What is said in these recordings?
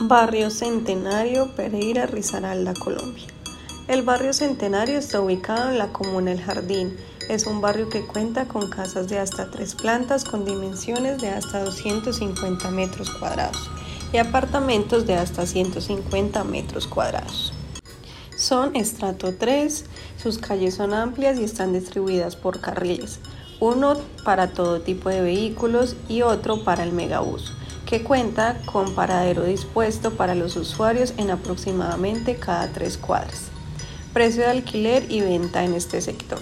Barrio Centenario, Pereira, Risaralda, Colombia. El barrio Centenario está ubicado en la comuna El Jardín. Es un barrio que cuenta con casas de hasta tres plantas con dimensiones de hasta 250 metros cuadrados y apartamentos de hasta 150 metros cuadrados. Son estrato 3, sus calles son amplias y están distribuidas por carriles, uno para todo tipo de vehículos y otro para el megabús que cuenta con paradero dispuesto para los usuarios en aproximadamente cada tres cuadras. Precio de alquiler y venta en este sector.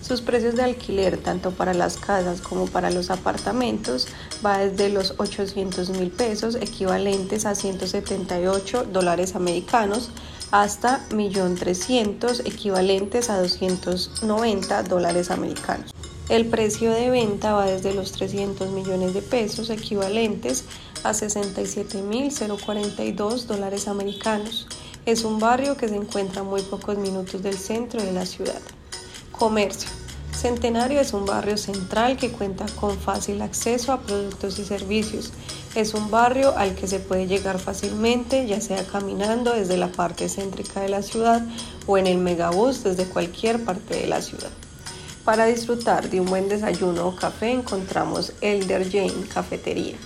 Sus precios de alquiler, tanto para las casas como para los apartamentos, va desde los 800 mil pesos, equivalentes a 178 dólares americanos, hasta 1.300.000, equivalentes a 290 dólares americanos. El precio de venta va desde los 300 millones de pesos equivalentes a 67.042 dólares americanos. Es un barrio que se encuentra a muy pocos minutos del centro de la ciudad. Comercio. Centenario es un barrio central que cuenta con fácil acceso a productos y servicios. Es un barrio al que se puede llegar fácilmente, ya sea caminando desde la parte céntrica de la ciudad o en el megabús desde cualquier parte de la ciudad. Para disfrutar de un buen desayuno o café encontramos Elder Jane Cafetería,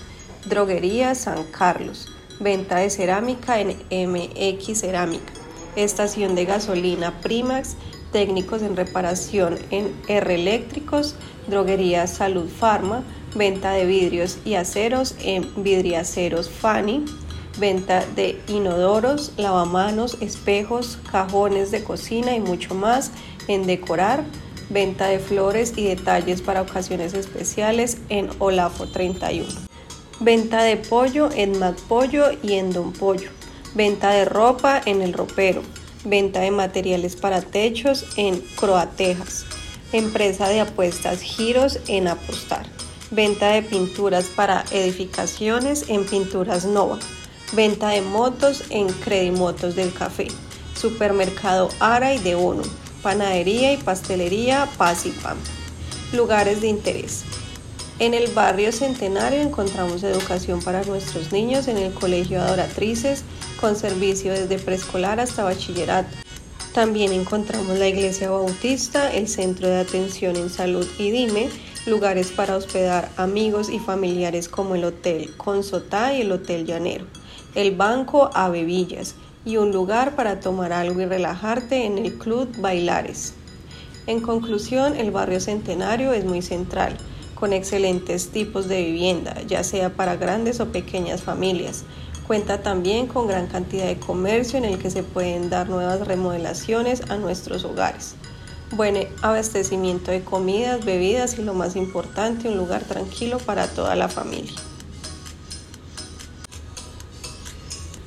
Droguería San Carlos, venta de cerámica en MX Cerámica, estación de gasolina Primax, técnicos en reparación en R Eléctricos, Droguería Salud Pharma, venta de vidrios y aceros en Vidriaceros Fanny, venta de inodoros, lavamanos, espejos, cajones de cocina y mucho más en Decorar, venta de flores y detalles para ocasiones especiales en Olafo 31. Venta de pollo en Mac Pollo y en Don Pollo. Venta de ropa en El Ropero. Venta de materiales para techos en Croatejas. Empresa de apuestas Giros en Apostar. Venta de pinturas para edificaciones en Pinturas Nova. Venta de motos en Credimotos del Café. Supermercado Ara y de Uno panadería y pastelería Paz y Pan. Lugares de interés. En el barrio Centenario encontramos educación para nuestros niños en el Colegio Adoratrices con servicio desde preescolar hasta bachillerato. También encontramos la Iglesia Bautista, el Centro de Atención en Salud y Dime, lugares para hospedar amigos y familiares como el Hotel Consotá y el Hotel Llanero, el Banco Avevillas, y un lugar para tomar algo y relajarte en el Club Bailares. En conclusión, el barrio Centenario es muy central, con excelentes tipos de vivienda, ya sea para grandes o pequeñas familias. Cuenta también con gran cantidad de comercio en el que se pueden dar nuevas remodelaciones a nuestros hogares. Buen abastecimiento de comidas, bebidas y lo más importante, un lugar tranquilo para toda la familia.